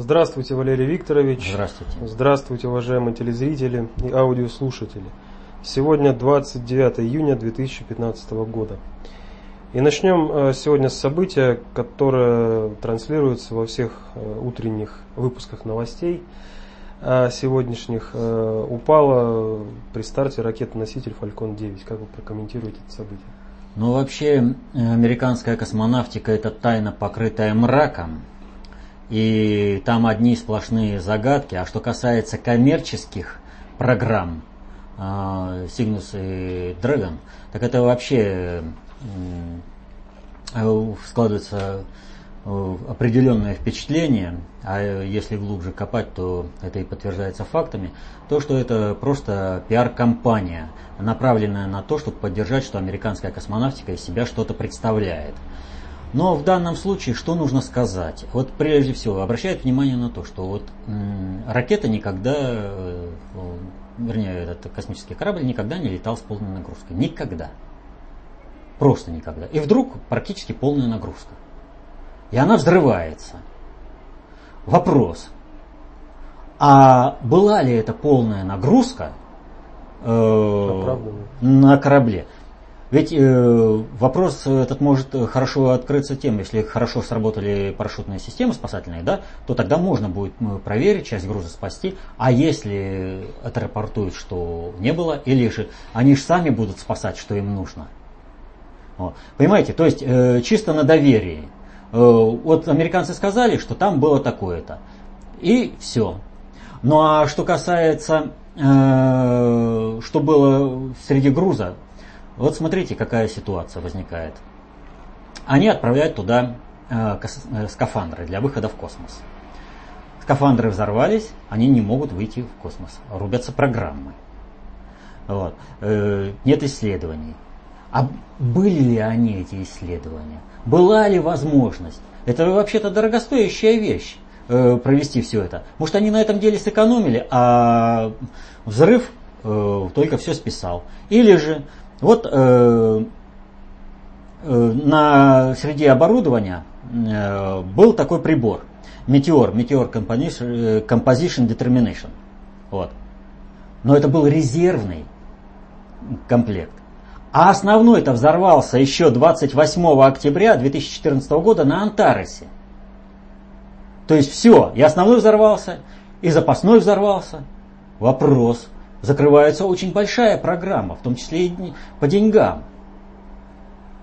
Здравствуйте, Валерий Викторович. Здравствуйте. Здравствуйте, уважаемые телезрители и аудиослушатели. Сегодня 29 июня 2015 года. И начнем э, сегодня с события, которое транслируется во всех э, утренних выпусках новостей сегодняшних. Э, упала при старте ракета-носитель Falcon 9. Как вы прокомментируете это событие? Ну, вообще, американская космонавтика – это тайна, покрытая мраком. И там одни сплошные загадки. А что касается коммерческих программ, Cygnus и Dragon, так это вообще складывается определенное впечатление, а если глубже копать, то это и подтверждается фактами, то, что это просто пиар-компания, направленная на то, чтобы поддержать, что американская космонавтика из себя что-то представляет. Но в данном случае что нужно сказать? Вот прежде всего обращают внимание на то, что вот ракета никогда, э, вернее этот космический корабль никогда не летал с полной нагрузкой. Никогда. Просто никогда. И вдруг практически полная нагрузка. И она взрывается. Вопрос. А была ли это полная нагрузка э, на корабле? Ведь э, вопрос этот может хорошо открыться тем, если хорошо сработали парашютные системы спасательные, да, то тогда можно будет проверить, часть груза спасти. А если отрапортуют, что не было, или же они же сами будут спасать, что им нужно. Вот. Понимаете, то есть э, чисто на доверии. Э, вот американцы сказали, что там было такое-то. И все. Ну а что касается, э, что было среди груза, вот смотрите, какая ситуация возникает. Они отправляют туда э, э, скафандры для выхода в космос. Скафандры взорвались, они не могут выйти в космос. Рубятся программы. Вот. Э, нет исследований. А были ли они, эти исследования? Была ли возможность? Это вообще-то дорогостоящая вещь провести все это. Может, они на этом деле сэкономили, а взрыв только все списал. Или же вот э, э, на, среди оборудования э, был такой прибор. Meteor, Meteor Composition, Composition Determination. Вот. Но это был резервный комплект. А основной это взорвался еще 28 октября 2014 года на Антаресе. То есть все, и основной взорвался, и запасной взорвался. Вопрос, закрывается очень большая программа, в том числе и по деньгам.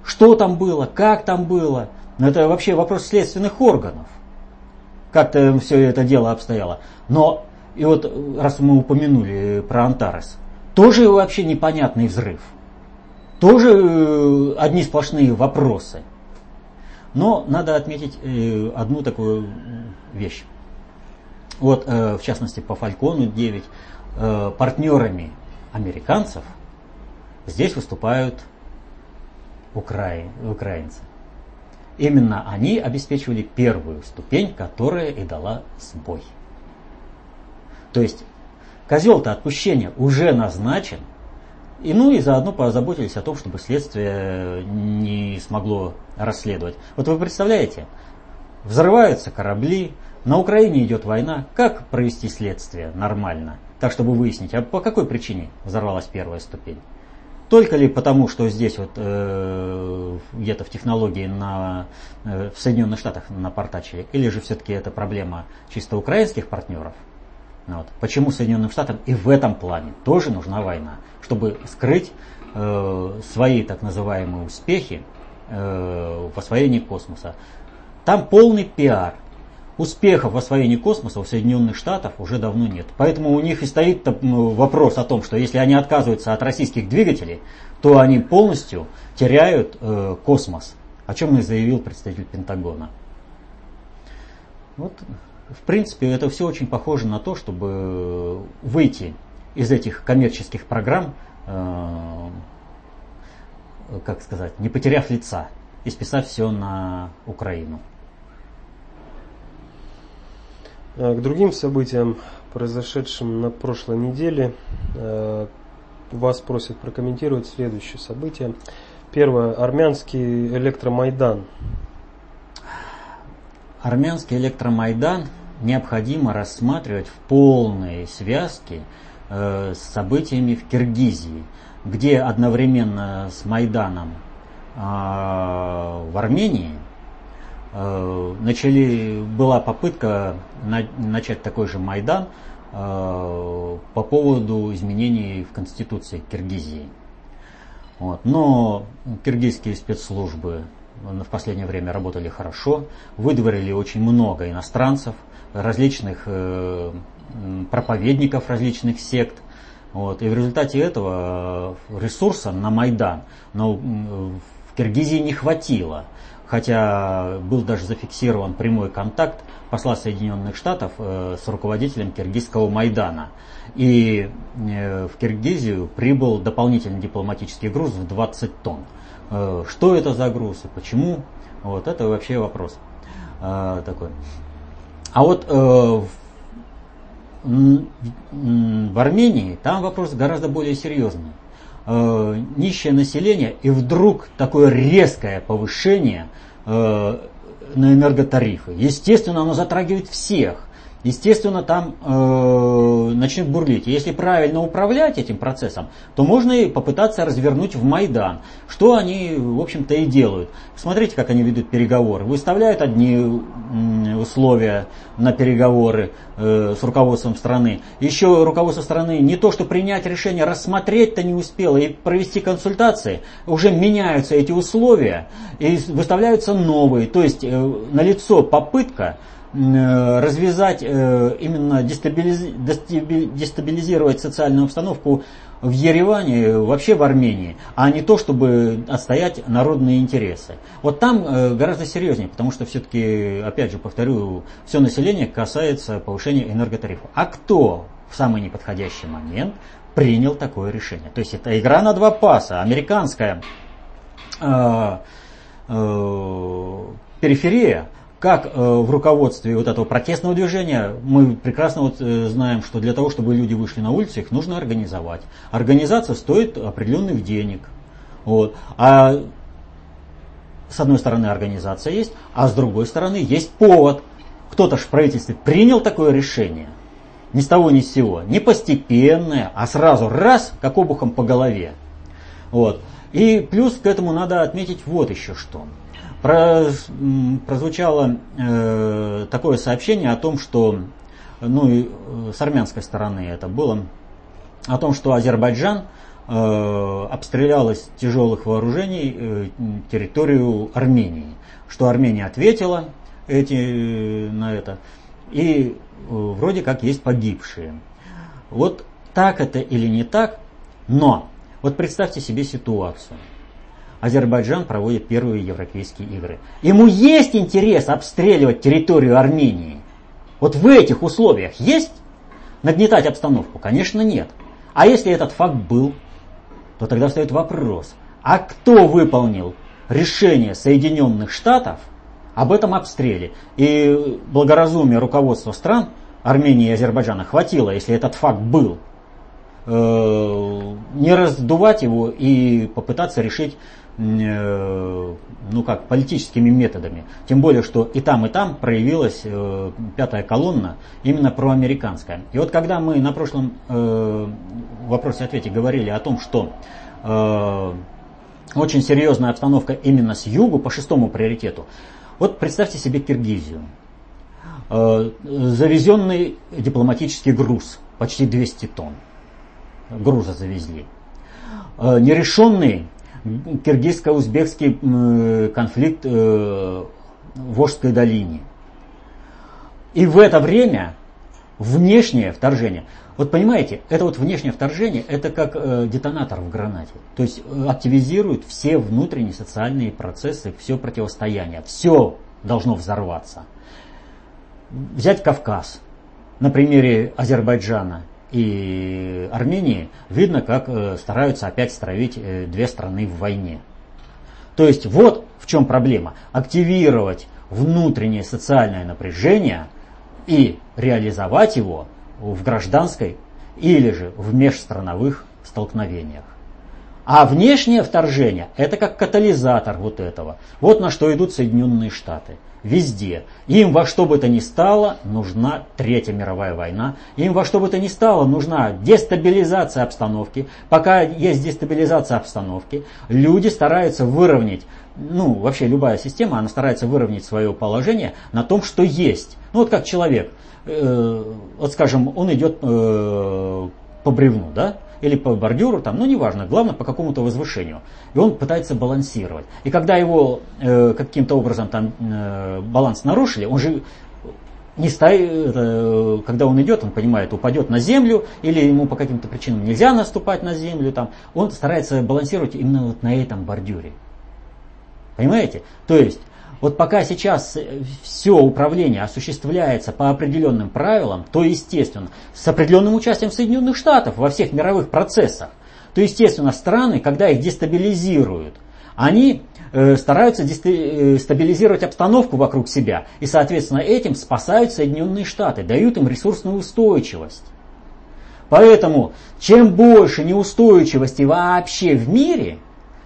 Что там было, как там было, но это вообще вопрос следственных органов. Как-то все это дело обстояло. Но, и вот раз мы упомянули про Антарес, тоже вообще непонятный взрыв. Тоже э, одни сплошные вопросы. Но надо отметить э, одну такую вещь. Вот, э, в частности, по Фалькону 9 э, партнерами американцев здесь выступают укра... украинцы. Именно они обеспечивали первую ступень, которая и дала сбой. То есть козел-то отпущения уже назначен, и ну и заодно позаботились о том, чтобы следствие не смогло расследовать. Вот вы представляете, взрываются корабли, на Украине идет война, как провести следствие нормально? Так, чтобы выяснить, а по какой причине взорвалась первая ступень. Только ли потому, что здесь вот э, где-то в технологии на, э, в Соединенных Штатах напортачили, или же все-таки это проблема чисто украинских партнеров? Вот. Почему Соединенным Штатам и в этом плане тоже нужна война, чтобы скрыть э, свои так называемые успехи э, в освоении космоса. Там полный пиар успехов в освоении космоса у Соединенных Штатов уже давно нет. Поэтому у них и стоит вопрос о том, что если они отказываются от российских двигателей, то они полностью теряют э, космос, о чем и заявил представитель Пентагона. Вот, в принципе, это все очень похоже на то, чтобы выйти из этих коммерческих программ, э, как сказать, не потеряв лица и списать все на Украину. Э, к другим событиям, произошедшим на прошлой неделе, э, вас просят прокомментировать следующее событие. Первое. Армянский электромайдан. Армянский электромайдан необходимо рассматривать в полной связке э, с событиями в Киргизии, где одновременно с Майданом э, в Армении начали, была попытка на, начать такой же Майдан э, по поводу изменений в Конституции Киргизии. Вот. Но киргизские спецслужбы в последнее время работали хорошо, выдворили очень много иностранцев, различных э, проповедников различных сект. Вот. И в результате этого э, ресурса на Майдан но в Киргизии не хватило. Хотя был даже зафиксирован прямой контакт посла Соединенных Штатов э, с руководителем киргизского Майдана. И в Киргизию прибыл дополнительный дипломатический груз в 20 тонн. Э, что это за груз и почему, вот это вообще вопрос э, такой. А вот э, в Армении там вопрос гораздо более серьезный. Нищее население и вдруг такое резкое повышение на энерготарифы. Естественно, оно затрагивает всех естественно, там э, начнет бурлить. Если правильно управлять этим процессом, то можно и попытаться развернуть в Майдан, что они, в общем-то, и делают. Смотрите, как они ведут переговоры. Выставляют одни условия на переговоры э, с руководством страны. Еще руководство страны не то, что принять решение, рассмотреть-то не успело и провести консультации, уже меняются эти условия и выставляются новые. То есть э, налицо попытка развязать, э, именно дестабилизировать социальную обстановку в Ереване, вообще в Армении, а не то, чтобы отстоять народные интересы. Вот там э, гораздо серьезнее, потому что все-таки, опять же, повторю, все население касается повышения энерготарифа. А кто в самый неподходящий момент принял такое решение? То есть это игра на два паса, американская э, э, периферия как э, в руководстве вот этого протестного движения мы прекрасно вот э, знаем, что для того, чтобы люди вышли на улицы, их нужно организовать. Организация стоит определенных денег. Вот. А с одной стороны организация есть, а с другой стороны есть повод. Кто-то же в правительстве принял такое решение. Ни с того ни с сего. Не постепенное, а сразу раз, как обухом по голове. Вот. И плюс к этому надо отметить вот еще что прозвучало э, такое сообщение о том, что, ну и э, с армянской стороны это было, о том, что Азербайджан э, обстрелял из тяжелых вооружений э, территорию Армении, что Армения ответила эти, на это, и э, вроде как есть погибшие. Вот так это или не так, но вот представьте себе ситуацию – Азербайджан проводит первые европейские игры. Ему есть интерес обстреливать территорию Армении. Вот в этих условиях есть нагнетать обстановку? Конечно, нет. А если этот факт был, то тогда встает вопрос, а кто выполнил решение Соединенных Штатов об этом обстреле? И благоразумие руководства стран Армении и Азербайджана хватило, если этот факт был, э, не раздувать его и попытаться решить ну как, политическими методами. Тем более, что и там, и там проявилась э, пятая колонна, именно проамериканская. И вот когда мы на прошлом э, вопросе-ответе говорили о том, что э, очень серьезная обстановка именно с югу по шестому приоритету, вот представьте себе Киргизию. Э, завезенный дипломатический груз, почти 200 тонн груза завезли. Э, нерешенный киргизско-узбекский конфликт э, в Ожской долине. И в это время внешнее вторжение. Вот понимаете, это вот внешнее вторжение, это как э, детонатор в гранате. То есть э, активизирует все внутренние социальные процессы, все противостояние. Все должно взорваться. Взять Кавказ на примере Азербайджана – и Армении, видно, как э, стараются опять стравить э, две страны в войне. То есть вот в чем проблема. Активировать внутреннее социальное напряжение и реализовать его в гражданской или же в межстрановых столкновениях. А внешнее вторжение – это как катализатор вот этого. Вот на что идут Соединенные Штаты. Везде. Им во что бы то ни стало нужна Третья мировая война. Им во что бы то ни стало нужна дестабилизация обстановки. Пока есть дестабилизация обстановки, люди стараются выровнять ну, вообще любая система, она старается выровнять свое положение на том, что есть. Ну, вот как человек, э, вот скажем, он идет э, по бревну, да, или по бордюру, там, ну неважно, главное по какому-то возвышению. И он пытается балансировать. И когда его э, каким-то образом там э, баланс нарушили, он же не стоит, когда он идет, он понимает, упадет на землю, или ему по каким-то причинам нельзя наступать на землю, там, он старается балансировать именно вот на этом бордюре. Понимаете? То есть вот пока сейчас э, все управление осуществляется по определенным правилам, то естественно, с определенным участием Соединенных Штатов во всех мировых процессах, то естественно страны, когда их дестабилизируют, они э, стараются э, стабилизировать обстановку вокруг себя и, соответственно, этим спасают Соединенные Штаты, дают им ресурсную устойчивость. Поэтому, чем больше неустойчивости вообще в мире,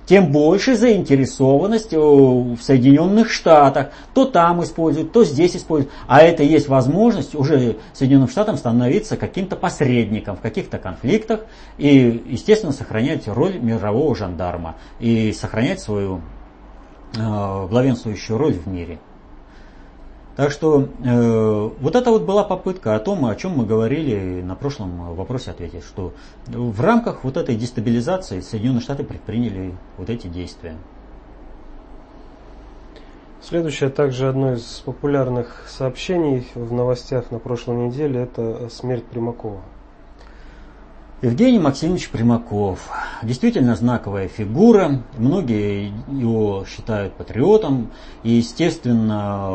тем больше заинтересованность в Соединенных Штатах. То там используют, то здесь используют. А это есть возможность уже Соединенным Штатам становиться каким-то посредником в каких-то конфликтах и, естественно, сохранять роль мирового жандарма и сохранять свою э, главенствующую роль в мире. Так что э, вот это вот была попытка о том, о чем мы говорили на прошлом вопросе ответить, что в рамках вот этой дестабилизации Соединенные Штаты предприняли вот эти действия. Следующее также одно из популярных сообщений в новостях на прошлой неделе – это смерть Примакова. Евгений Максимович Примаков. Действительно знаковая фигура. Многие его считают патриотом. И, естественно,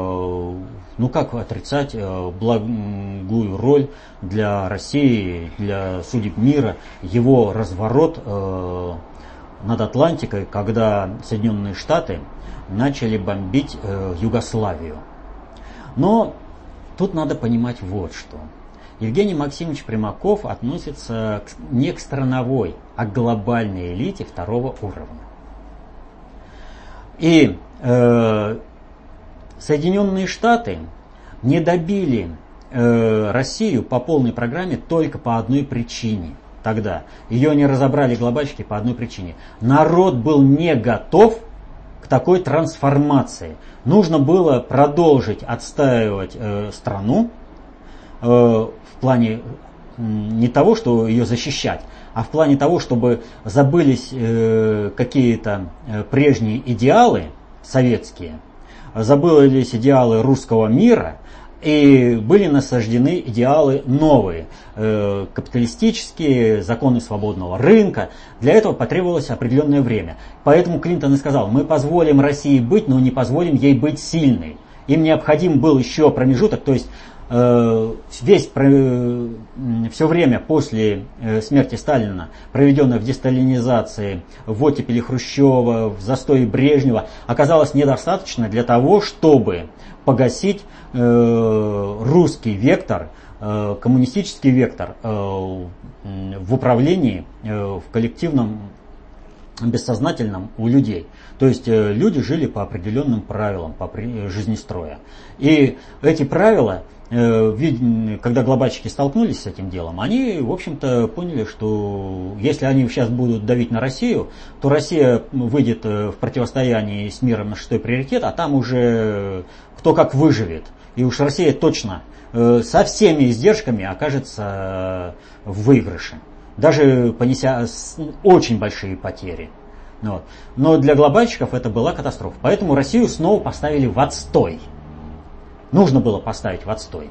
ну как отрицать э, благую роль для России, для судеб мира, его разворот э, над Атлантикой, когда Соединенные Штаты начали бомбить э, Югославию. Но тут надо понимать вот что – Евгений Максимович Примаков относится не к страновой, а к глобальной элите второго уровня. И э, Соединенные Штаты не добили э, Россию по полной программе только по одной причине. Тогда ее не разобрали глобальщики по одной причине. Народ был не готов к такой трансформации. Нужно было продолжить отстаивать э, страну, в плане не того, что ее защищать, а в плане того, чтобы забылись э, какие-то э, прежние идеалы советские, забылись идеалы русского мира, и были насаждены идеалы новые, э, капиталистические, законы свободного рынка. Для этого потребовалось определенное время. Поэтому Клинтон и сказал, мы позволим России быть, но не позволим ей быть сильной. Им необходим был еще промежуток, то есть Э, весь все время после э, смерти Сталина, проведенное в десталинизации, в оттепели Хрущева, в застое Брежнева, оказалось недостаточно для того, чтобы погасить э, русский вектор, коммунистический вектор в управлении, в коллективном бессознательном у людей. То есть люди жили по определенным правилам по жизнестроя. И эти правила Э, когда глобальщики столкнулись с этим делом, они, в общем-то, поняли, что если они сейчас будут давить на Россию, то Россия выйдет э, в противостоянии с миром на шестой приоритет, а там уже кто как выживет. И уж Россия точно э, со всеми издержками окажется в выигрыше, даже понеся очень большие потери. Вот. Но для глобальщиков это была катастрофа. Поэтому Россию снова поставили в отстой нужно было поставить в отстой.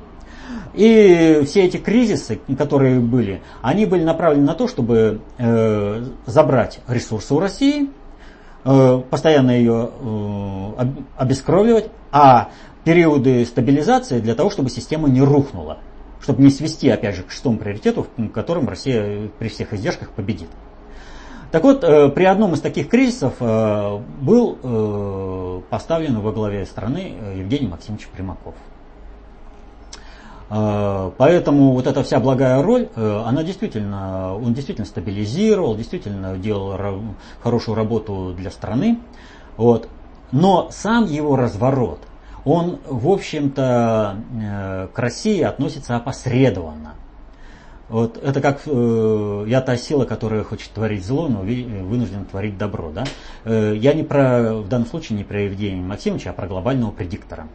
И все эти кризисы, которые были, они были направлены на то, чтобы э, забрать ресурсы у России, э, постоянно ее э, обескровливать, а периоды стабилизации для того, чтобы система не рухнула, чтобы не свести, опять же, к шестому приоритету, в котором Россия при всех издержках победит. Так вот, э, при одном из таких кризисов э, был э, поставлен во главе страны Евгений Максимович Примаков. Поэтому вот эта вся благая роль, она действительно, он действительно стабилизировал, действительно делал хорошую работу для страны. Вот. Но сам его разворот, он, в общем-то, к России относится опосредованно. Вот это как э, я та сила, которая хочет творить зло, но вынуждена творить добро. Да? Э, я не про, в данном случае не про Евгения Максимовича, а про глобального предиктора.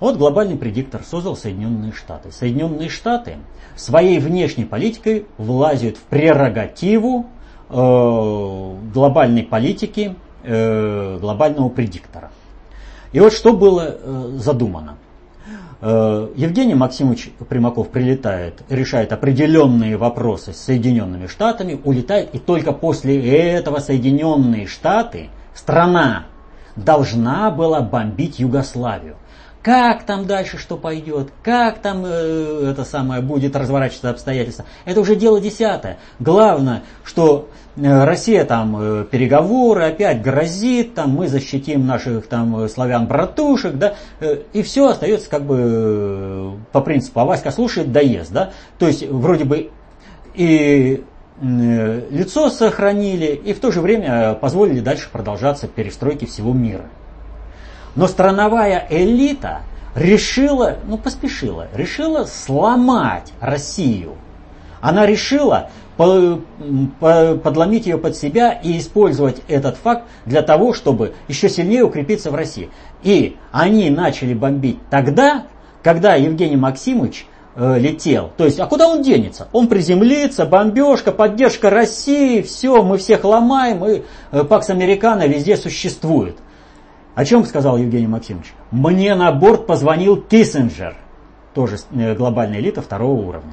Вот глобальный предиктор создал Соединенные Штаты. Соединенные Штаты своей внешней политикой влазят в прерогативу э, глобальной политики э, глобального предиктора. И вот что было э, задумано. Э, Евгений Максимович Примаков прилетает, решает определенные вопросы с Соединенными Штатами, улетает, и только после этого Соединенные Штаты, страна, должна была бомбить Югославию. Как там дальше что пойдет, как там э, это самое будет разворачиваться обстоятельства, это уже дело десятое. Главное, что э, Россия там э, переговоры опять грозит, там мы защитим наших там э, славян-братушек, да, э, и все остается как бы по принципу, а Васька слушает, доест, да, то есть вроде бы и лицо сохранили, и в то же время позволили дальше продолжаться перестройки всего мира. Но страновая элита решила, ну поспешила, решила сломать Россию. Она решила подломить ее под себя и использовать этот факт для того, чтобы еще сильнее укрепиться в России. И они начали бомбить тогда, когда Евгений Максимович э, летел. То есть, а куда он денется? Он приземлится, бомбежка, поддержка России, все, мы всех ломаем, и э, Пакс Американо везде существует. О чем сказал Евгений Максимович? Мне на борт позвонил Киссинджер, тоже э, глобальная элита второго уровня.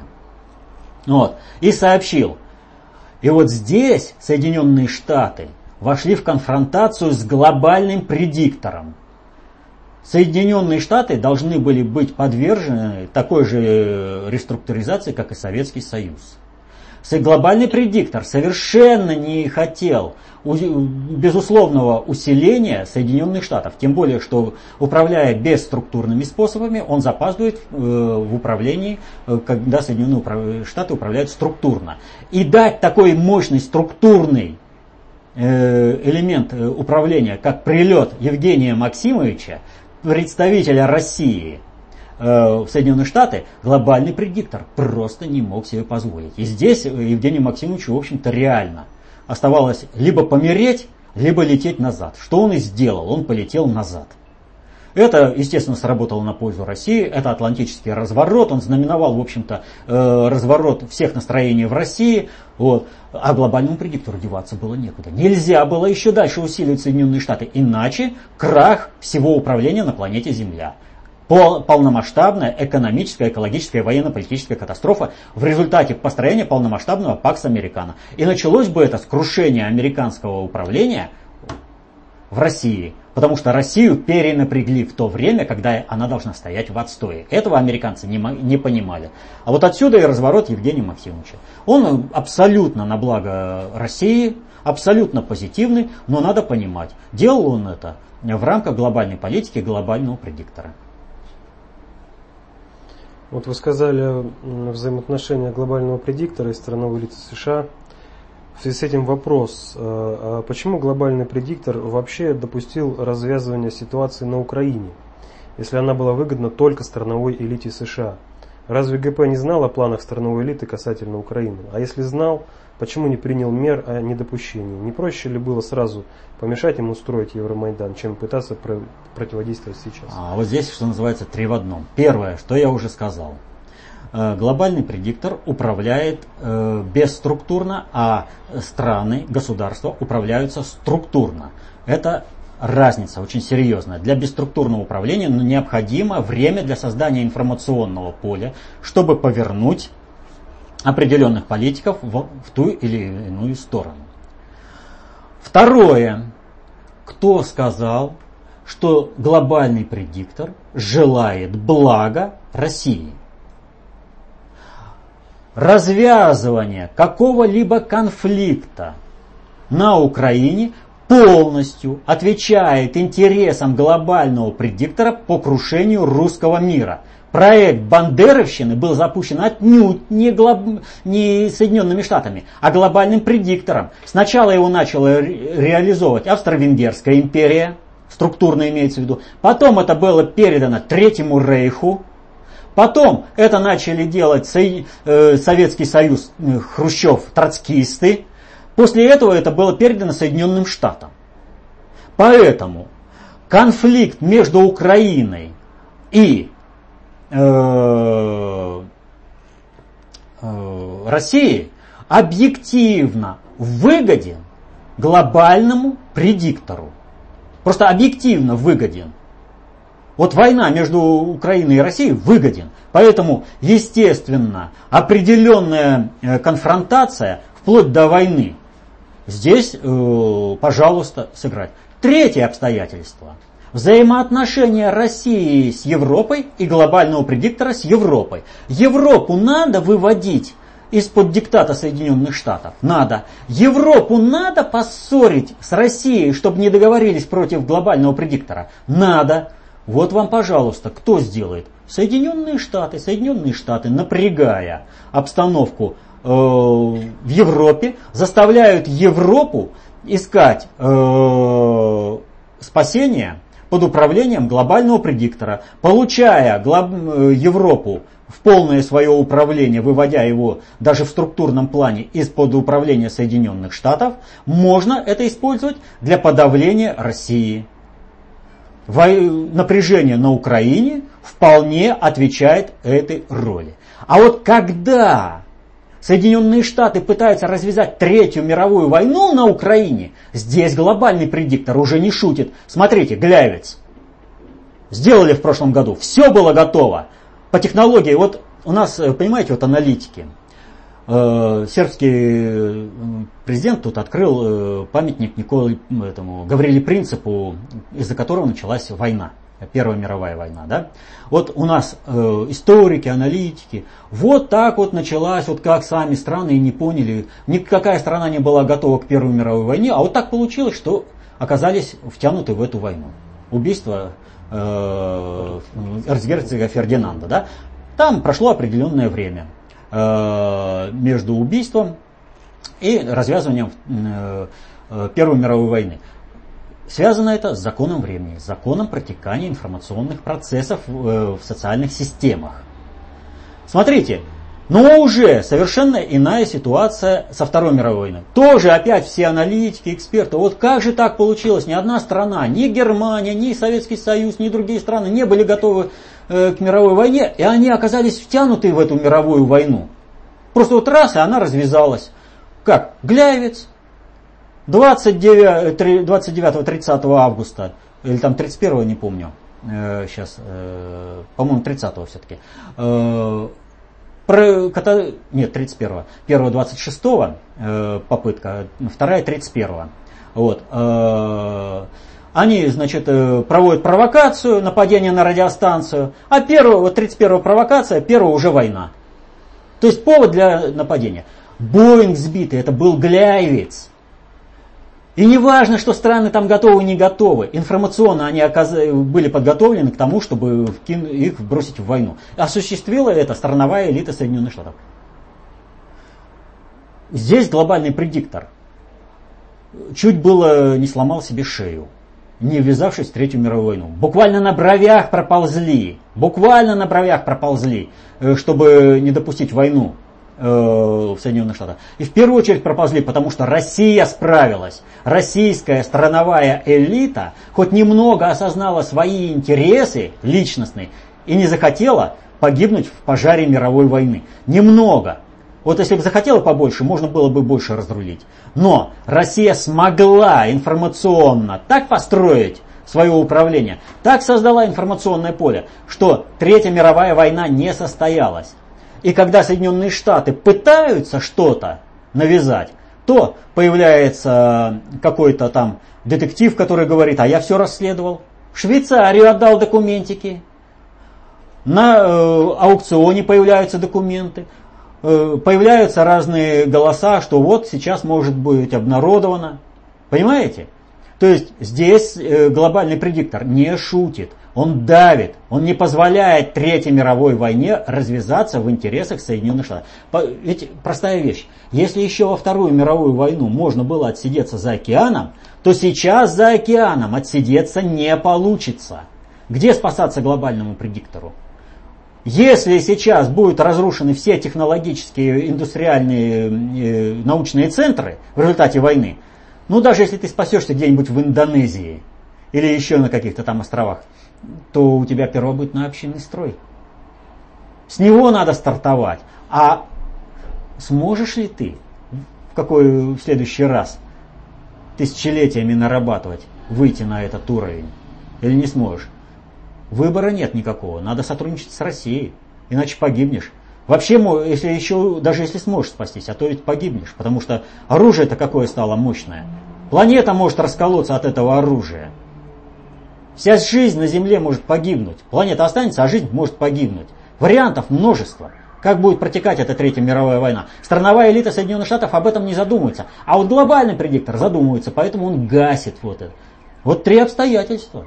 Вот, и сообщил. И вот здесь Соединенные Штаты вошли в конфронтацию с глобальным предиктором. Соединенные Штаты должны были быть подвержены такой же э, реструктуризации, как и Советский Союз. Глобальный предиктор совершенно не хотел безусловного усиления Соединенных Штатов. Тем более, что управляя бесструктурными способами, он запаздывает э, в управлении, э, когда Соединенные Штаты управляют структурно. И дать такой мощный структурный э, элемент управления, как прилет Евгения Максимовича, представителя России – в Соединенные Штаты, глобальный предиктор просто не мог себе позволить. И здесь Евгению Максимовичу, в общем-то, реально – оставалось либо помереть, либо лететь назад. Что он и сделал, он полетел назад. Это, естественно, сработало на пользу России. Это атлантический разворот. Он знаменовал, в общем-то, э, разворот всех настроений в России. Вот. А глобальному предиктору деваться было некуда. Нельзя было еще дальше усиливать Соединенные Штаты. Иначе крах всего управления на планете Земля полномасштабная экономическая, экологическая, военно-политическая катастрофа в результате построения полномасштабного Пакс Американо. И началось бы это с крушения американского управления в России, потому что Россию перенапрягли в то время, когда она должна стоять в отстое. Этого американцы не, не понимали. А вот отсюда и разворот Евгения Максимовича. Он абсолютно на благо России, абсолютно позитивный, но надо понимать, делал он это в рамках глобальной политики глобального предиктора. Вот вы сказали взаимоотношения глобального предиктора и страновой лица США. В связи с этим вопрос, э, а почему глобальный предиктор вообще допустил развязывание ситуации на Украине, если она была выгодна только страновой элите США? Разве ГП не знал о планах страновой элиты касательно Украины? А если знал, Почему не принял мер о недопущении? Не проще ли было сразу помешать им устроить Евромайдан, чем пытаться про- противодействовать сейчас? А вот здесь, что называется, три в одном. Первое, что я уже сказал. Э, глобальный предиктор управляет э, бесструктурно, а страны, государства управляются структурно. Это разница очень серьезная. Для бесструктурного управления необходимо время для создания информационного поля, чтобы повернуть определенных политиков в, в ту или иную сторону. Второе. Кто сказал, что глобальный предиктор желает блага России? Развязывание какого-либо конфликта на Украине полностью отвечает интересам глобального предиктора по крушению русского мира – проект бандеровщины был запущен отнюдь не, глоб... не Соединенными Штатами, а глобальным предиктором. Сначала его начала ре реализовывать Австро-Венгерская империя структурно имеется в виду. Потом это было передано Третьему Рейху. Потом это начали делать э, Советский Союз, э, Хрущев, троцкисты. После этого это было передано Соединенным Штатам. Поэтому конфликт между Украиной и э, э, Россией объективно выгоден глобальному предиктору. Просто объективно выгоден. Вот война между Украиной и Россией выгоден. Поэтому, естественно, определенная э, конфронтация вплоть до войны здесь, пожалуйста, сыграть. Третье обстоятельство. Взаимоотношения России с Европой и глобального предиктора с Европой. Европу надо выводить из-под диктата Соединенных Штатов. Надо. Европу надо поссорить с Россией, чтобы не договорились против глобального предиктора. Надо. Вот вам, пожалуйста, кто сделает? Соединенные Штаты. Соединенные Штаты, напрягая обстановку э, в Европе, заставляют Европу искать э, спасение под управлением глобального предиктора, получая глоб, э, Европу в полное свое управление, выводя его даже в структурном плане из-под управления Соединенных Штатов, можно это использовать для подавления России. Напряжение на Украине вполне отвечает этой роли. А вот когда Соединенные Штаты пытаются развязать Третью мировую войну на Украине, здесь глобальный предиктор уже не шутит. Смотрите, Глявец. Сделали в прошлом году. Все было готово по технологии, вот у нас, э, понимаете, вот аналитики. Э, сербский президент тут открыл э, памятник Николе, этому, Гавриле Принципу, из-за которого началась война. Первая мировая война, да? Вот у нас э, историки, аналитики, вот так вот началась, вот как сами страны и не поняли, никакая страна не была готова к Первой мировой войне, а вот так получилось, что оказались втянуты в эту войну. Убийство э, эрцгерцога Фердинанда. Да? Там прошло определенное время э, между убийством и развязыванием э, э, Первой мировой войны. Связано это с законом времени, с законом протекания информационных процессов в социальных системах. Смотрите, но уже совершенно иная ситуация со Второй мировой войной. Тоже опять все аналитики, эксперты. Вот как же так получилось? Ни одна страна, ни Германия, ни Советский Союз, ни другие страны не были готовы э, к мировой войне, и они оказались втянуты в эту мировую войну. Просто вот раз, и она развязалась. Как? Гляевец. 29-30 августа, или там 31 не помню, э, сейчас, э, по-моему, 30 все-таки, э, нет, 31-го. Первого 26-го э, попытка, вторая 31-го. Вот. Э, они, значит, э, проводят провокацию, нападение на радиостанцию, а первого, вот 31-го провокация, первого уже война. То есть повод для нападения. Боинг сбитый, это был Гляевец. И не важно, что страны там готовы, не готовы. Информационно они были подготовлены к тому, чтобы их бросить в войну. Осуществила это страновая элита Соединенных Штатов. Здесь глобальный предиктор. Чуть было не сломал себе шею, не ввязавшись в Третью мировую войну. Буквально на бровях проползли, буквально на бровях проползли, э, чтобы не допустить войну в Соединенных Штатах. И в первую очередь проползли, потому что Россия справилась. Российская страновая элита хоть немного осознала свои интересы личностные и не захотела погибнуть в пожаре мировой войны. Немного. Вот если бы захотела побольше, можно было бы больше разрулить. Но Россия смогла информационно так построить свое управление, так создала информационное поле, что Третья мировая война не состоялась. И когда Соединенные Штаты пытаются что-то навязать, то появляется какой-то там детектив, который говорит, а я все расследовал. В Швейцарию отдал документики. На э, аукционе появляются документы. Э, появляются разные голоса, что вот сейчас может быть обнародовано. Понимаете? То есть здесь э, глобальный предиктор не шутит. Он давит, он не позволяет Третьей мировой войне развязаться в интересах Соединенных Штатов. Ведь простая вещь. Если еще во Вторую мировую войну можно было отсидеться за океаном, то сейчас за океаном отсидеться не получится. Где спасаться глобальному предиктору? Если сейчас будут разрушены все технологические, индустриальные, э, научные центры в результате войны, ну даже если ты спасешься где-нибудь в Индонезии или еще на каких-то там островах, то у тебя первобытный общинный строй. С него надо стартовать. А сможешь ли ты в какой в следующий раз тысячелетиями нарабатывать, выйти на этот уровень? Или не сможешь? Выбора нет никакого, надо сотрудничать с Россией, иначе погибнешь. Вообще, если еще, даже если сможешь спастись, а то ведь погибнешь, потому что оружие-то какое стало мощное. Планета может расколоться от этого оружия. Вся жизнь на Земле может погибнуть. Планета останется, а жизнь может погибнуть. Вариантов множество. Как будет протекать эта Третья мировая война? Страновая элита Соединенных Штатов об этом не задумывается. А вот глобальный предиктор задумывается, поэтому он гасит вот это. Вот три обстоятельства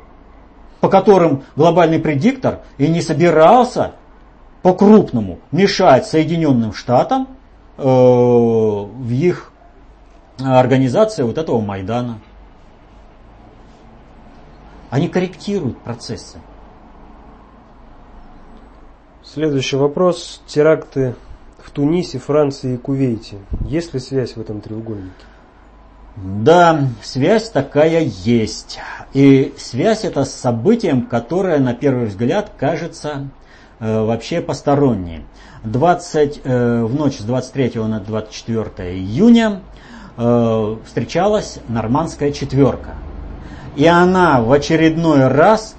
по которым глобальный предиктор и не собирался по-крупному мешать Соединенным Штатам э, в их организации вот этого Майдана. Они корректируют процессы. Следующий вопрос. Теракты в Тунисе, Франции и Кувейте. Есть ли связь в этом треугольнике? Да, связь такая есть. И связь это с событием, которое на первый взгляд кажется э, вообще посторонней. 20, э, в ночь с 23 на 24 июня э, встречалась нормандская четверка. И она в очередной раз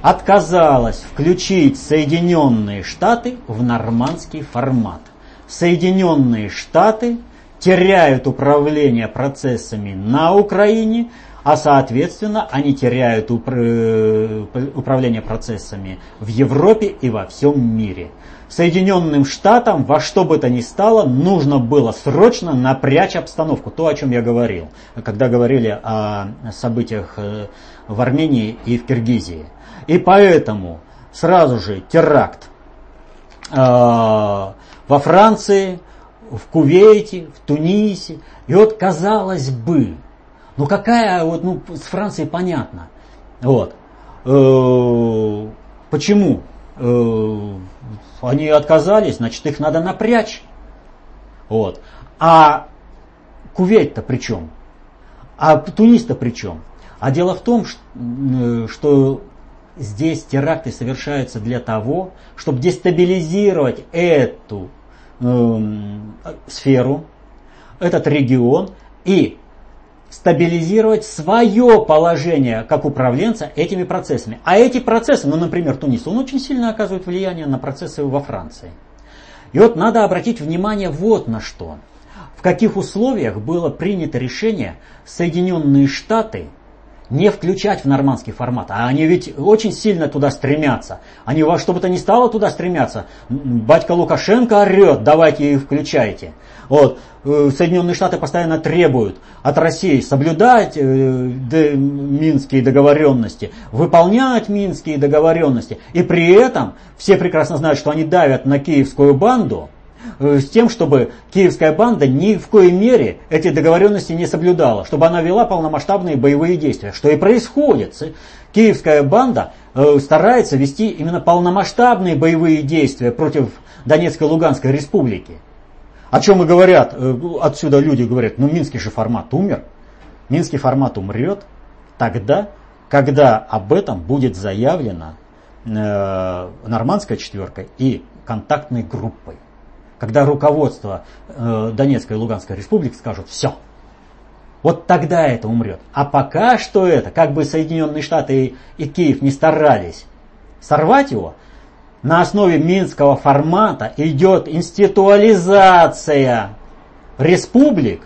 отказалась включить Соединенные Штаты в нормандский формат. Соединенные Штаты теряют управление процессами на Украине, а соответственно они теряют управление процессами в Европе и во всем мире. Соединенным Штатам во что бы то ни стало нужно было срочно напрячь обстановку. То, о чем я говорил, когда говорили о событиях э, в Армении и в Киргизии. И поэтому сразу же теракт э, во Франции, в Кувейте, в Тунисе. И вот казалось бы, ну какая вот, ну с Францией понятно. Вот. Э, почему? Они отказались, значит их надо напрячь. Вот. А Кувейт-то при чем? А Тунис-то при чем? А дело в том, что здесь теракты совершаются для того, чтобы дестабилизировать эту э, сферу, этот регион и стабилизировать свое положение как управленца этими процессами. А эти процессы, ну, например, Тунис, он очень сильно оказывает влияние на процессы во Франции. И вот надо обратить внимание вот на что. В каких условиях было принято решение Соединенные Штаты не включать в нормандский формат. А они ведь очень сильно туда стремятся. Они во что бы то ни стало туда стремятся. Батька Лукашенко орет, давайте их включайте. Вот. Э, Соединенные Штаты постоянно требуют от России соблюдать э, минские договоренности, выполнять минские договоренности. И при этом все прекрасно знают, что они давят на киевскую банду, Э, с тем, чтобы киевская банда ни в коей мере эти договоренности не соблюдала, чтобы она вела полномасштабные боевые действия. Что и происходит. Киевская банда старается вести именно полномасштабные боевые действия против Донецкой и Луганской республики. О чем и говорят, э, отсюда люди говорят, ну Минский же формат умер. Минский формат умрет тогда, когда об этом будет заявлено э, нормандской четверкой и контактной группой когда руководство э, Донецкой и Луганской республик скажут «все». Вот тогда это умрет. А пока что это, как бы Соединенные Штаты и, и Киев не старались сорвать его, на основе минского формата идет институализация республик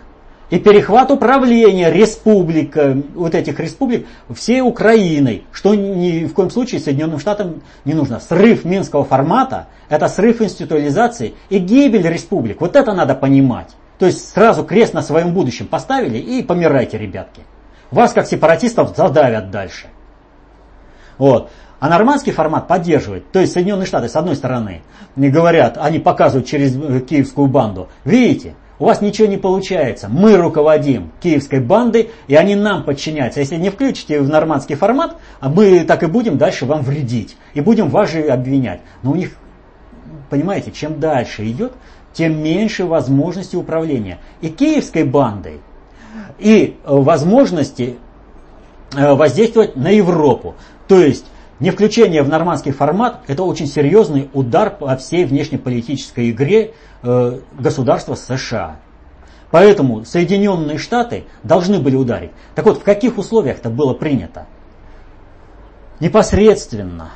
и перехват управления республика, вот этих республик всей Украиной, что ни в коем случае Соединенным Штатам не нужно. Срыв минского формата – это срыв институализации и гибель республик. Вот это надо понимать. То есть сразу крест на своем будущем поставили и помирайте, ребятки. Вас, как сепаратистов, задавят дальше. Вот. А нормандский формат поддерживает. То есть Соединенные Штаты, с одной стороны, говорят, они показывают через э, киевскую банду. Видите, у вас ничего не получается. Мы руководим киевской бандой, и они нам подчиняются. Если не включите в нормандский формат, а мы так и будем дальше вам вредить. И будем вас же обвинять. Но у них, понимаете, чем дальше идет, тем меньше возможностей управления. И киевской бандой, и э, возможности э, воздействовать на Европу. То есть не включение в нормандский формат – это очень серьезный удар по всей внешнеполитической игре э, государства США. Поэтому Соединенные Штаты должны были ударить. Так вот, в каких условиях это было принято? Непосредственно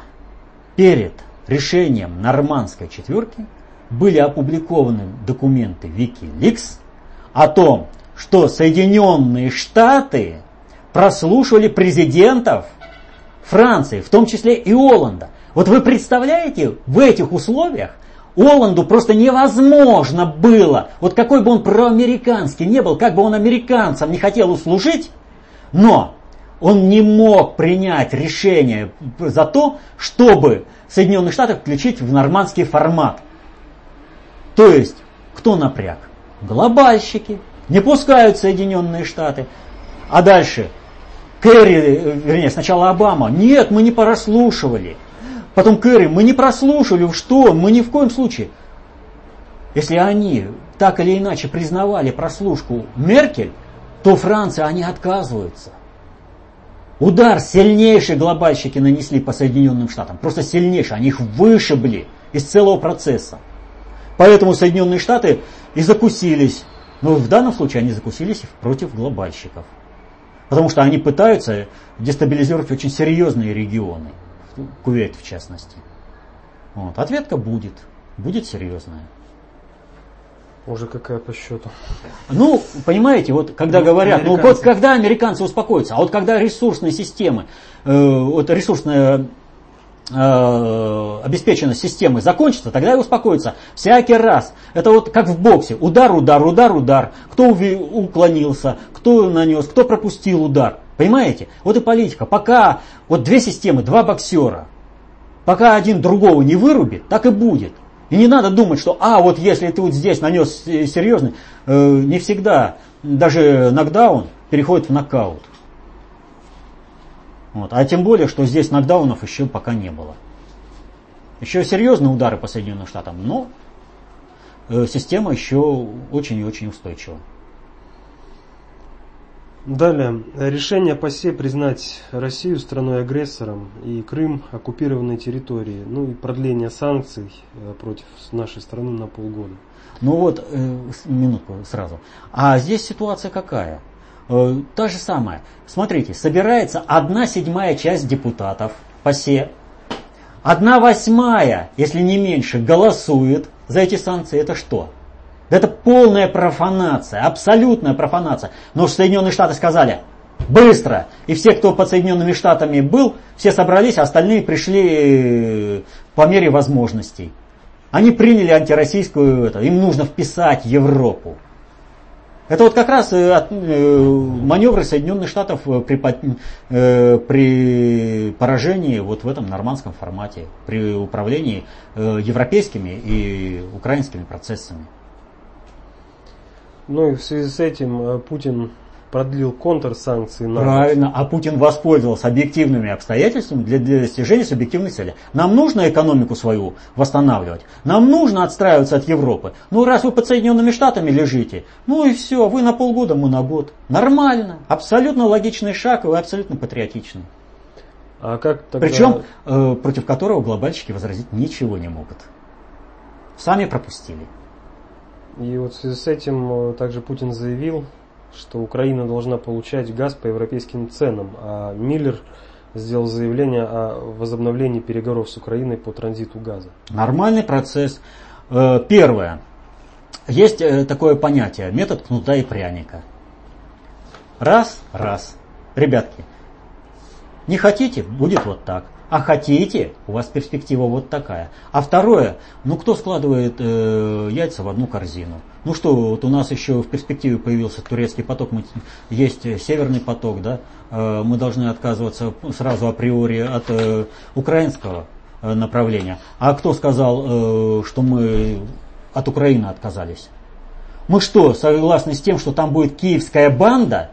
перед решением нормандской четверки были опубликованы документы Wikileaks о том, что Соединенные Штаты прослушивали президентов Франции, в том числе и Оланда. Вот вы представляете, в этих условиях Оланду просто невозможно было, вот какой бы он проамериканский не был, как бы он американцам не хотел услужить, но он не мог принять решение за то, чтобы Соединенные Штаты включить в нормандский формат. То есть, кто напряг? Глобальщики. Не пускают Соединенные Штаты. А дальше Керри, вернее, сначала Обама. Нет, мы не прослушивали. Потом Керри, мы не прослушивали. Что? Мы ни в коем случае. Если они так или иначе признавали прослушку Меркель, то Франция, они отказываются. Удар сильнейший глобальщики нанесли по Соединенным Штатам. Просто сильнейший. Они их вышибли из целого процесса. Поэтому Соединенные Штаты и закусились. Но в данном случае они закусились против глобальщиков. Потому что они пытаются дестабилизировать очень серьезные регионы, Кувейт в частности. Вот. Ответка будет, будет серьезная. Уже какая по счету? Ну, понимаете, вот когда ну, говорят, ну вот когда американцы успокоятся, а вот когда ресурсные системы, э, вот ресурсная обеспеченность системы закончится, тогда и успокоится. Всякий раз. Это вот как в боксе. Удар, удар, удар, удар. Кто уклонился, кто нанес, кто пропустил удар. Понимаете? Вот и политика. Пока вот две системы, два боксера, пока один другого не вырубит, так и будет. И не надо думать, что, а, вот если ты вот здесь нанес серьезный, э, не всегда даже нокдаун переходит в нокаут. Вот. А тем более, что здесь нокдаунов еще пока не было. Еще серьезные удары по Соединенным Штатам, но э, система еще очень и очень устойчива. Далее. Решение ПАСЕ признать Россию страной-агрессором и Крым оккупированной территорией. Ну и продление санкций э, против нашей страны на полгода. Ну вот, э, минутку сразу. А здесь ситуация какая? Э, та же самая. Смотрите, собирается одна седьмая часть депутатов ПАСЕ, одна восьмая, если не меньше, голосует за эти санкции. Это что? Это полная профанация, абсолютная профанация. Но Соединенные Штаты сказали, быстро. И все, кто под Соединенными Штатами был, все собрались, а остальные пришли э, по мере возможностей. Они приняли антироссийскую, это, им нужно вписать Европу. Это вот как раз э, э, маневры Соединенных Штатов э, при, при поражении вот в этом нормандском формате, при управлении европейскими и украинскими процессами. Ну и в связи с этим Путин продлил контрсанкции на... Правильно, а Путин воспользовался объективными обстоятельствами для, для достижения субъективной цели. Нам нужно экономику свою восстанавливать, нам нужно отстраиваться от Европы. Ну раз вы под Соединенными Штатами лежите, ну и все, вы на полгода, мы на год. Нормально, абсолютно логичный шаг и абсолютно патриотичный. А как тогда... Причем э, против которого глобальщики возразить ничего не могут. Сами пропустили. И вот в связи с этим э, также Путин заявил, что Украина должна получать газ по европейским ценам, а Миллер сделал заявление о возобновлении переговоров с Украиной по транзиту газа. Нормальный процесс. Э, первое. Есть э, такое понятие, метод кнута и пряника. Раз, раз. Ребятки, не хотите, будет вот так. А хотите, у вас перспектива вот такая. А второе, ну кто складывает э, яйца в одну корзину? Ну что, вот у нас еще в перспективе появился турецкий поток, мы, есть северный поток, да? Э, мы должны отказываться сразу априори от э, украинского э, направления. А кто сказал, э, что мы от Украины отказались? Мы что, согласны с тем, что там будет киевская банда?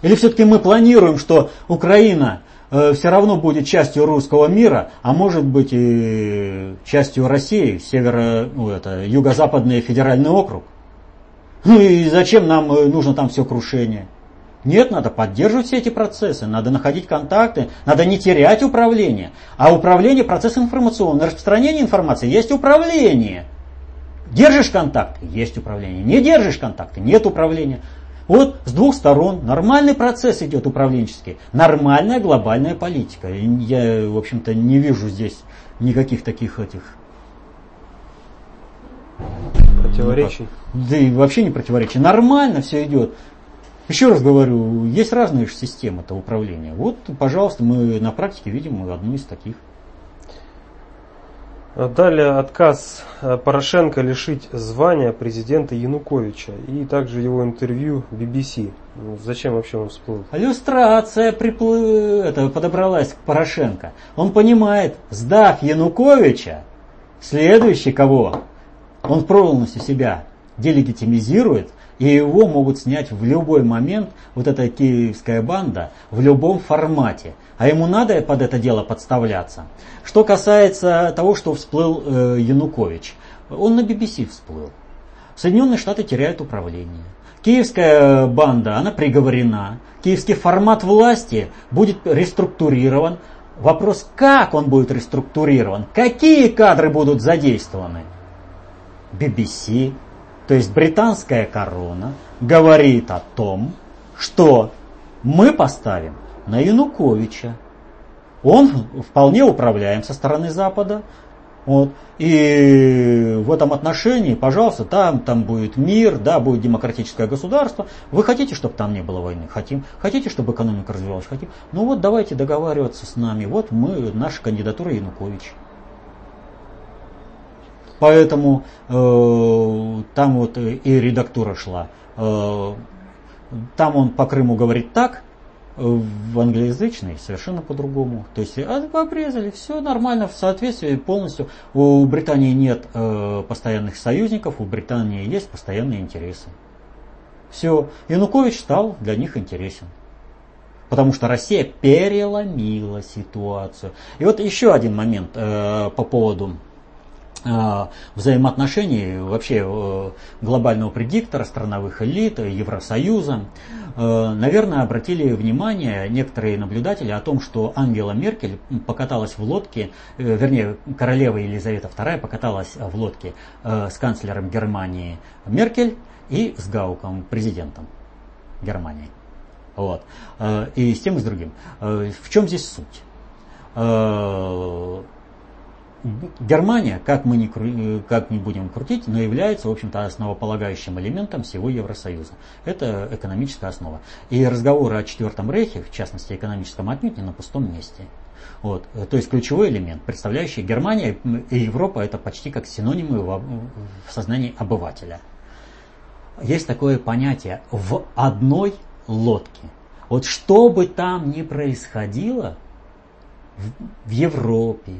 Или все-таки мы планируем, что Украина все равно будет частью русского мира, а может быть и частью России, северо, ну, это, юго-западный федеральный округ? Ну и зачем нам э, нужно там все крушение? Нет, надо поддерживать все эти процессы, надо находить контакты, надо не терять управление. А управление – процесс информационный. Распространение информации есть управление – Держишь контакты, есть управление. Не держишь контакты, нет управления. Вот с двух сторон нормальный процесс идет управленческий, нормальная глобальная политика. Я, в общем-то, не вижу здесь никаких таких этих противоречий. Ну, да и вообще не противоречий. Нормально все идет. Еще раз говорю, есть разные системы -то управления. Вот, пожалуйста, мы на практике видим одну из таких. Далее отказ э, Порошенко лишить звания президента Януковича и также его интервью BBC. Ну, зачем вообще он всплыл? Иллюстрация приплы... это, подобралась к Порошенко. Он понимает, сдав Януковича, следующий кого? Он полностью себя делегитимизирует, и его могут снять в любой момент, вот эта киевская банда, в любом формате. А ему надо под это дело подставляться. Что касается того, что всплыл э, Янукович, он на BBC всплыл. Соединенные Штаты теряют управление. Киевская банда, она приговорена. Киевский формат власти будет реструктурирован. Вопрос, как он будет реструктурирован, какие кадры будут задействованы. BBC, то есть британская корона, говорит о том, что мы поставим на Януковича. Он вполне управляем со стороны Запада. Вот. И в этом отношении, пожалуйста, там, там будет мир, да, будет демократическое государство. Вы хотите, чтобы там не было войны? Хотим. Хотите, чтобы экономика развивалась? Хотим. Ну вот давайте договариваться с нами. Вот мы, наша кандидатура Янукович. Поэтому э, там вот и редактура шла. Э, там он по Крыму говорит так, в англоязычный совершенно по-другому. То есть обрезали, все нормально, в соответствии полностью. У Британии нет э, постоянных союзников, у Британии есть постоянные интересы. Все, Янукович стал для них интересен. Потому что Россия переломила ситуацию. И вот еще один момент э, по поводу а, взаимоотношений вообще э, глобального предиктора, страновых элит, Евросоюза. Э, наверное, обратили внимание некоторые наблюдатели о том, что Ангела Меркель покаталась в лодке, э, вернее, королева Елизавета II покаталась в лодке с канцлером Германии Меркель и с Гауком, президентом Германии. Вот. И с тем и с другим. В чем здесь суть? Германия, как мы не, э, как не будем крутить, но является, в общем-то, основополагающим элементом всего Евросоюза. Это экономическая основа. И разговоры о Четвертом Рейхе, в частности экономическом, отнюдь не на пустом месте. Вот. То есть ключевой элемент, представляющий Германия и Европа, это почти как синонимы в, в сознании обывателя. Есть такое понятие в одной лодке. Вот что бы там ни происходило в Европе,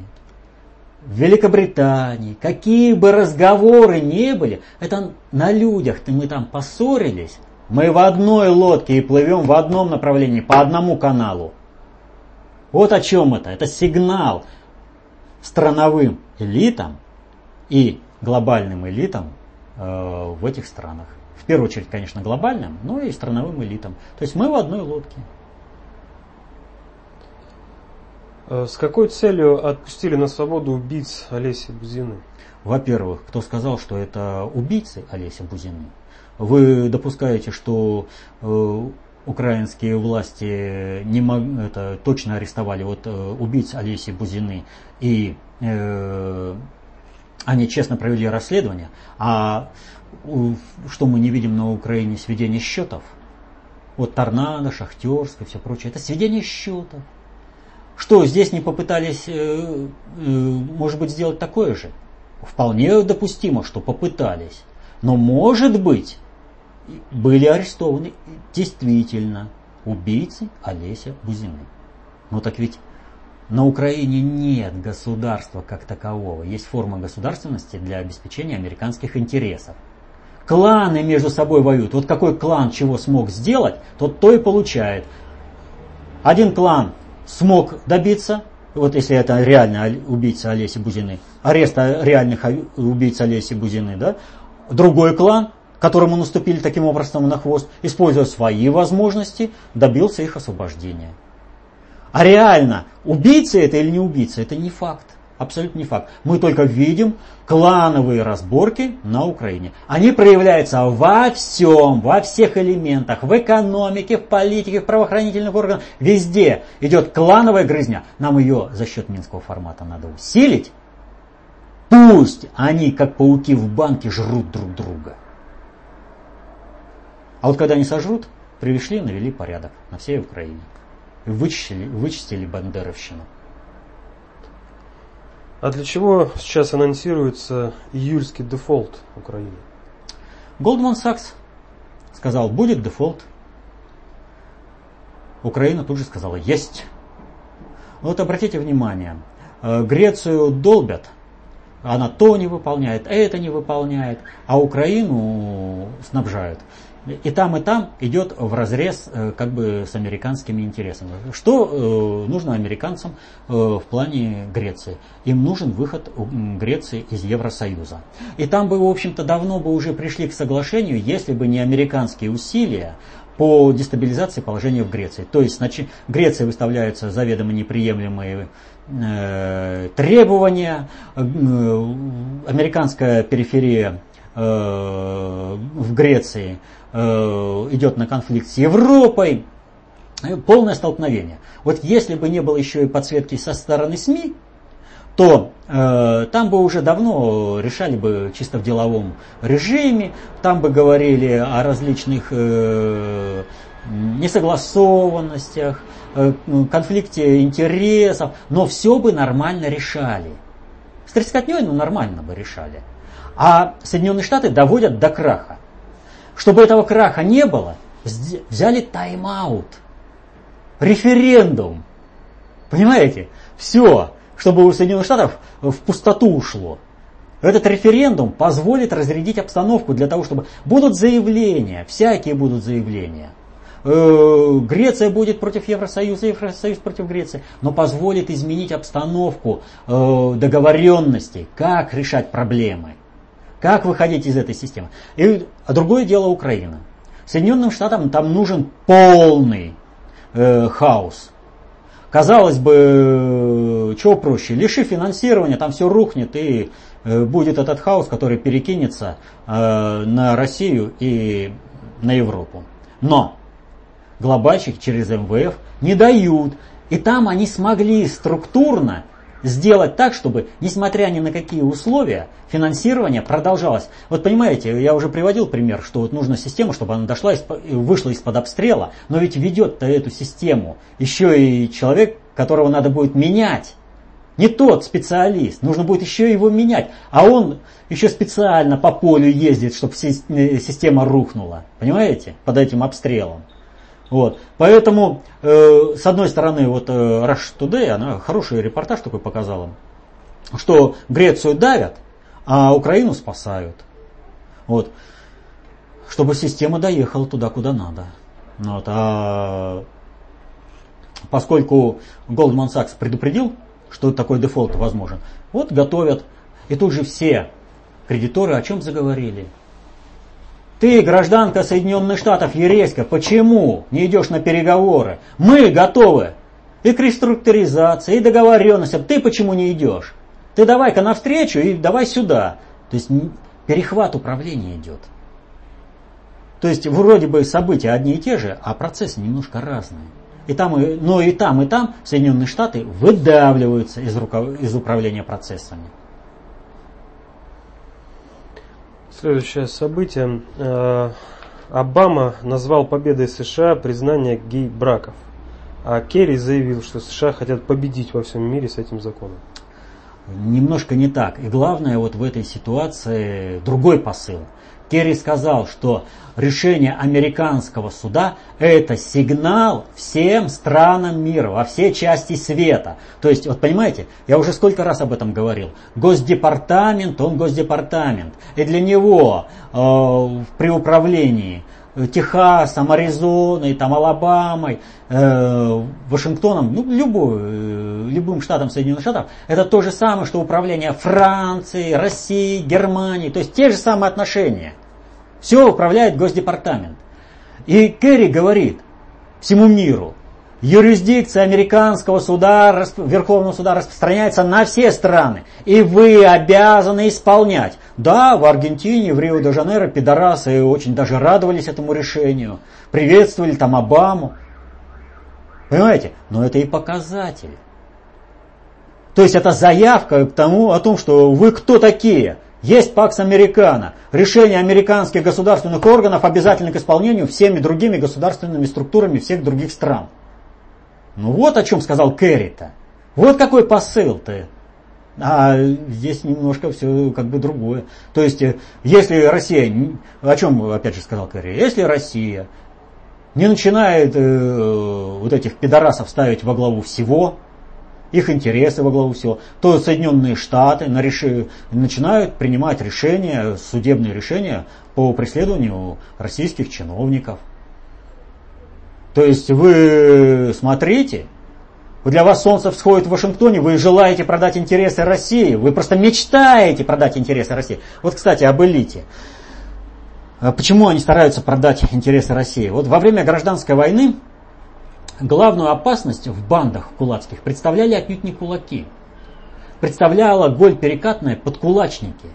в Великобритании, какие бы разговоры ни были, это на людях-то мы там поссорились, мы в одной лодке и плывем в одном направлении, по одному каналу. Вот о чем это. Это сигнал страновым элитам и глобальным элитам э, в этих странах. В первую очередь, конечно, глобальным, но и страновым элитам. То есть мы в одной лодке. Э, с какой целью отпустили на свободу убийц Олеси Бузины? Во-первых, кто сказал, что это убийцы Олеси Бузины? Вы допускаете, что э, украинские власти не мог, это, точно арестовали вот, э, убийц Олеси Бузины и э, они честно провели расследование, а что мы не видим на Украине сведение счетов? Вот торнадо, шахтерское, все прочее. Это сведение счетов. Что, здесь не попытались, э, э, может быть, сделать такое же? Вполне допустимо, что попытались. Но, может быть, были арестованы действительно убийцы Олеся Бузины. Но так ведь на Украине нет государства как такового. Есть форма государственности для обеспечения американских интересов. Кланы между собой воюют. Вот какой клан чего смог сделать, тот то и получает. Один клан смог добиться, вот если это реально убийца Олеси Бузины, ареста реальных убийц Олеси Бузины, да, другой клан, которому наступили таким образом на хвост, используя свои возможности, добился их освобождения. А реально, убийца это или не убийца, это не факт. Абсолютно не факт. Мы только видим клановые разборки на Украине. Они проявляются во всем, во всех элементах, в экономике, в политике, в правоохранительных органах. Везде идет клановая грызня. Нам ее за счет минского формата надо усилить. Пусть они, как пауки в банке, жрут друг друга. А вот когда они сожрут, привезли, навели порядок на всей Украине. Вычистили, вычистили бандеровщину. А для чего сейчас анонсируется июльский дефолт Украины? Goldman Sachs сказал, будет дефолт. Украина тут же сказала, есть. Вот обратите внимание, э, Грецию долбят, она то не выполняет, это не выполняет, а Украину снабжают и там, и там идет в разрез э, как бы с американскими интересами. Что э, нужно американцам э, в плане Греции? Им нужен выход Греции из Евросоюза. И там бы, в общем-то, давно бы уже пришли к соглашению, если бы не американские усилия по дестабилизации положения в Греции. То есть значит, Греции выставляются заведомо неприемлемые э, требования, э, американская периферия в Греции Э, идет на конфликт с Европой, э, полное столкновение. Вот если бы не было еще и подсветки со стороны СМИ, то э, там бы уже давно решали бы чисто в деловом режиме, там бы говорили о различных э, несогласованностях, э, конфликте интересов, но все бы нормально решали. С трескотней, ну, нормально бы решали. А Соединенные Штаты доводят до краха. Чтобы этого краха не было, взяли тайм-аут, референдум. Понимаете? Все, чтобы у Соединенных Штатов в пустоту ушло. Этот референдум позволит разрядить обстановку для того, чтобы будут заявления, всякие будут заявления. Э, Греция будет против Евросоюза, Евросоюз против Греции, но позволит изменить обстановку э, договоренностей, как решать проблемы. Как выходить из этой системы? И, а другое дело Украина. Соединенным Штатам там нужен полный э, хаос. Казалось бы, чего проще? Лиши финансирования, там все рухнет и э, будет этот хаос, который перекинется э, на Россию и на Европу. Но глобальщики через МВФ не дают. И там они смогли структурно сделать так, чтобы, несмотря ни на какие условия, финансирование продолжалось. Вот понимаете, я уже приводил пример, что вот нужна система, чтобы она дошла, вышла из-под обстрела, но ведь ведет-то эту систему еще и человек, которого надо будет менять. Не тот специалист, нужно будет еще его менять. А он еще специально по полю ездит, чтобы э, система рухнула. Понимаете? Под этим обстрелом. Вот. Поэтому, э, с одной стороны, вот э, Rush Today, она хороший репортаж такой показала, что Грецию давят, а Украину спасают. Вот. Чтобы система доехала туда, куда надо. Вот. А поскольку Goldman Sachs предупредил, что такой дефолт возможен, вот готовят. И тут же все кредиторы о чем заговорили? Ты, гражданка Соединенных Штатов, Ереська, почему не идешь на переговоры? Мы готовы. И к реструктуризации, и договоренности. Ты почему не идешь? Ты давай-ка навстречу и давай сюда. То есть перехват управления идет. То есть вроде бы события одни и те же, а процессы немножко разные. И там, но и там, и там Соединенные Штаты выдавливаются из, руков... из управления процессами. Следующее событие. Э, Обама назвал победой США признание гей-браков. А Керри заявил, что США хотят победить во всем мире с этим законом. Немножко не так. И главное вот в этой ситуации другой посыл. Керри сказал, что решение американского суда – это сигнал всем странам мира, во все части света. То есть, вот понимаете, я уже сколько раз об этом говорил. Госдепартамент, он госдепартамент. И для него э, при управлении Техасом, Аризоной, там, Алабамой, э, Вашингтоном, ну, любой, э, любым штатом Соединенных Штатов, это то же самое, что управление Франции, России, Германии, то есть те же самые отношения. Все управляет Госдепартамент. И Керри говорит всему миру, юрисдикция американского суда, Верховного суда распространяется на все страны, и вы обязаны исполнять. Да, в Аргентине, в Рио-де-Жанейро пидорасы очень даже радовались этому решению, приветствовали там Обаму. Понимаете? Но это и показатель. То есть это заявка к тому, о том, что вы кто такие – есть Пакс Американо. Решение американских государственных органов обязательно к исполнению всеми другими государственными структурами всех других стран. Ну вот о чем сказал Керри-то. Вот какой посыл-то. А здесь немножко все как бы другое. То есть, э, если Россия, о чем опять же сказал Керри, если Россия не начинает э, вот этих пидорасов ставить во главу всего, их интересы во главу всего, то Соединенные Штаты на реши, начинают принимать решения, судебные решения по преследованию российских чиновников. То есть вы смотрите, для вас солнце всходит в Вашингтоне, вы желаете продать интересы России, вы просто мечтаете продать интересы России. Вот, кстати, об элите. А почему они стараются продать интересы России? Вот во время гражданской войны главную опасность в бандах кулацких представляли отнюдь не кулаки. Представляла голь перекатная подкулачники.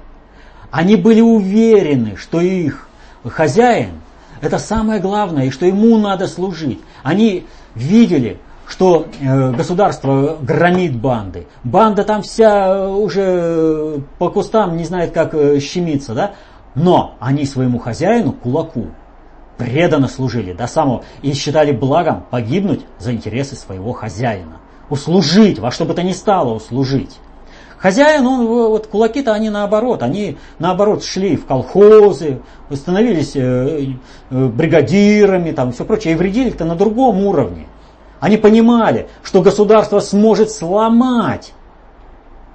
Они были уверены, что их хозяин – это самое главное, и что ему надо служить. Они видели, что э, государство громит банды. Банда там вся уже по кустам не знает, как э, щемиться, да? Но они своему хозяину, кулаку, преданно служили до самого и считали благом погибнуть за интересы своего хозяина. Услужить, во что бы то ни стало услужить. Хозяин, он, вот кулаки-то они наоборот, они наоборот шли в колхозы, становились э, э, бригадирами, там все прочее, и вредили-то на другом уровне. Они понимали, что государство сможет сломать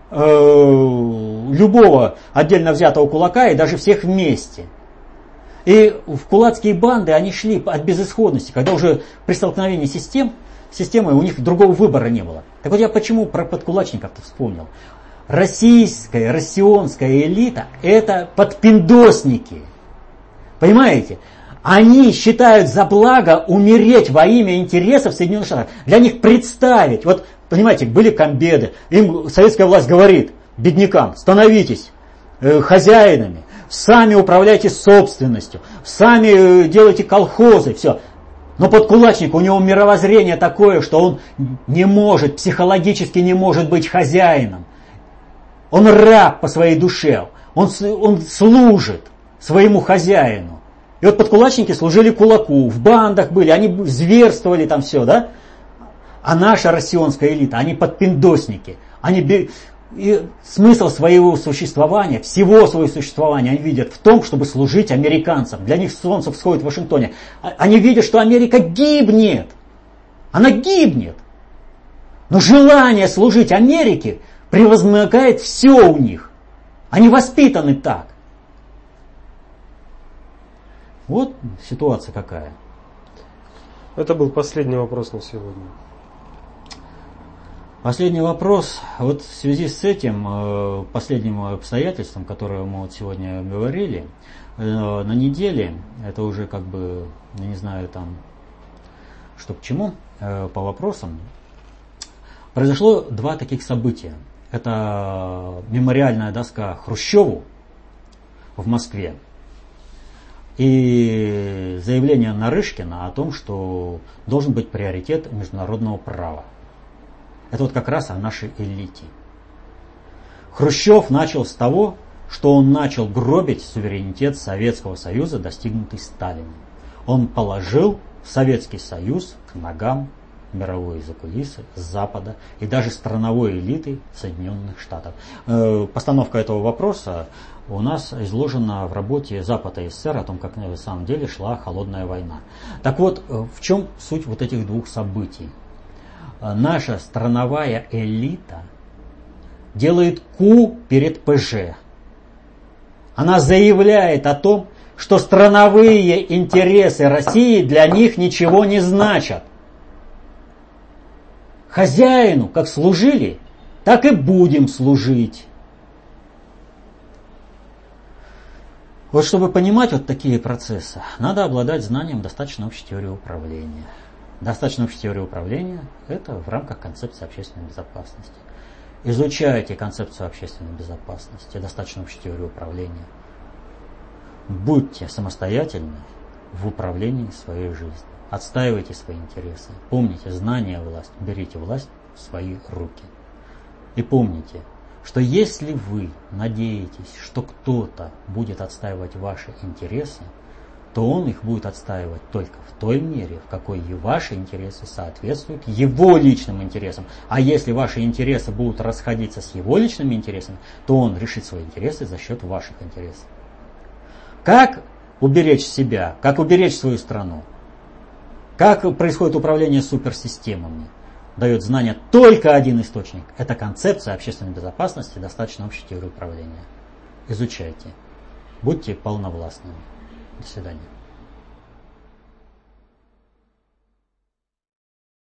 э, любого отдельно взятого кулака и даже всех вместе – и в кулацкие банды они шли от безысходности, когда уже при столкновении систем, системой у них другого выбора не было. Так вот я почему про подкулачников-то вспомнил. Российская, россионская элита – это подпиндосники. Понимаете? Они считают за благо умереть во имя интересов Соединенных Штатов. Для них представить, вот понимаете, были комбеды, им советская власть говорит, беднякам, становитесь э, хозяинами, сами управляйте собственностью, сами э, делайте колхозы, все. Но подкулачник, у него мировоззрение такое, что он не может, психологически не может быть хозяином. Он раб по своей душе, он, он служит своему хозяину. И вот подкулачники служили кулаку, в бандах были, они зверствовали там все, да? А наша россионская элита, они подпиндосники. Они и смысл своего существования, всего своего существования они видят в том, чтобы служить американцам. Для них солнце всходит в Вашингтоне. А, они видят, что Америка гибнет. Она гибнет. Но желание служить Америке превозмогает все у них. Они воспитаны так. Вот ситуация какая. Это был последний вопрос на сегодня. Последний вопрос. Вот в связи с этим, э, последним обстоятельством, которое мы вот сегодня говорили, э, на неделе, это уже как бы, я не знаю там, что к чему, э, по вопросам, произошло два таких события. Это мемориальная доска Хрущеву в Москве и заявление Нарышкина о том, что должен быть приоритет международного права. Это вот как раз о нашей элите. Хрущев начал с того, что он начал гробить суверенитет Советского Союза, достигнутый Сталином. Он положил Советский Союз к ногам мировой закулисы, Запада и даже страновой элиты Соединенных Штатов. Э, постановка этого вопроса у нас изложена в работе Запада и СССР о том, как на самом деле шла холодная война. Так вот, э, в чем суть вот этих двух событий? Э, наша страновая элита делает ку перед ПЖ. Она заявляет о том, что страновые интересы России для них ничего не значат. Хозяину как служили, так и будем служить. Вот чтобы понимать вот такие процессы, надо обладать знанием достаточно общей теории управления. Достаточно общей теории управления – это в рамках концепции общественной безопасности. Изучайте концепцию общественной безопасности, достаточно общей теории управления. Будьте самостоятельны в управлении своей жизнью. Отстаивайте свои интересы. Помните, знание – власть. Берите власть в свои руки. И помните, что если вы надеетесь, что кто-то будет отстаивать ваши интересы, то он их будет отстаивать только в той мере, в какой и ваши интересы соответствуют его личным интересам. А если ваши интересы будут расходиться с его личными интересами, то он решит свои интересы за счет ваших интересов. Как уберечь себя, как уберечь свою страну? Как происходит управление суперсистемами? Дает знания только один источник. Это концепция общественной безопасности, достаточно общей теории управления. Изучайте. Будьте полновластными. До свидания.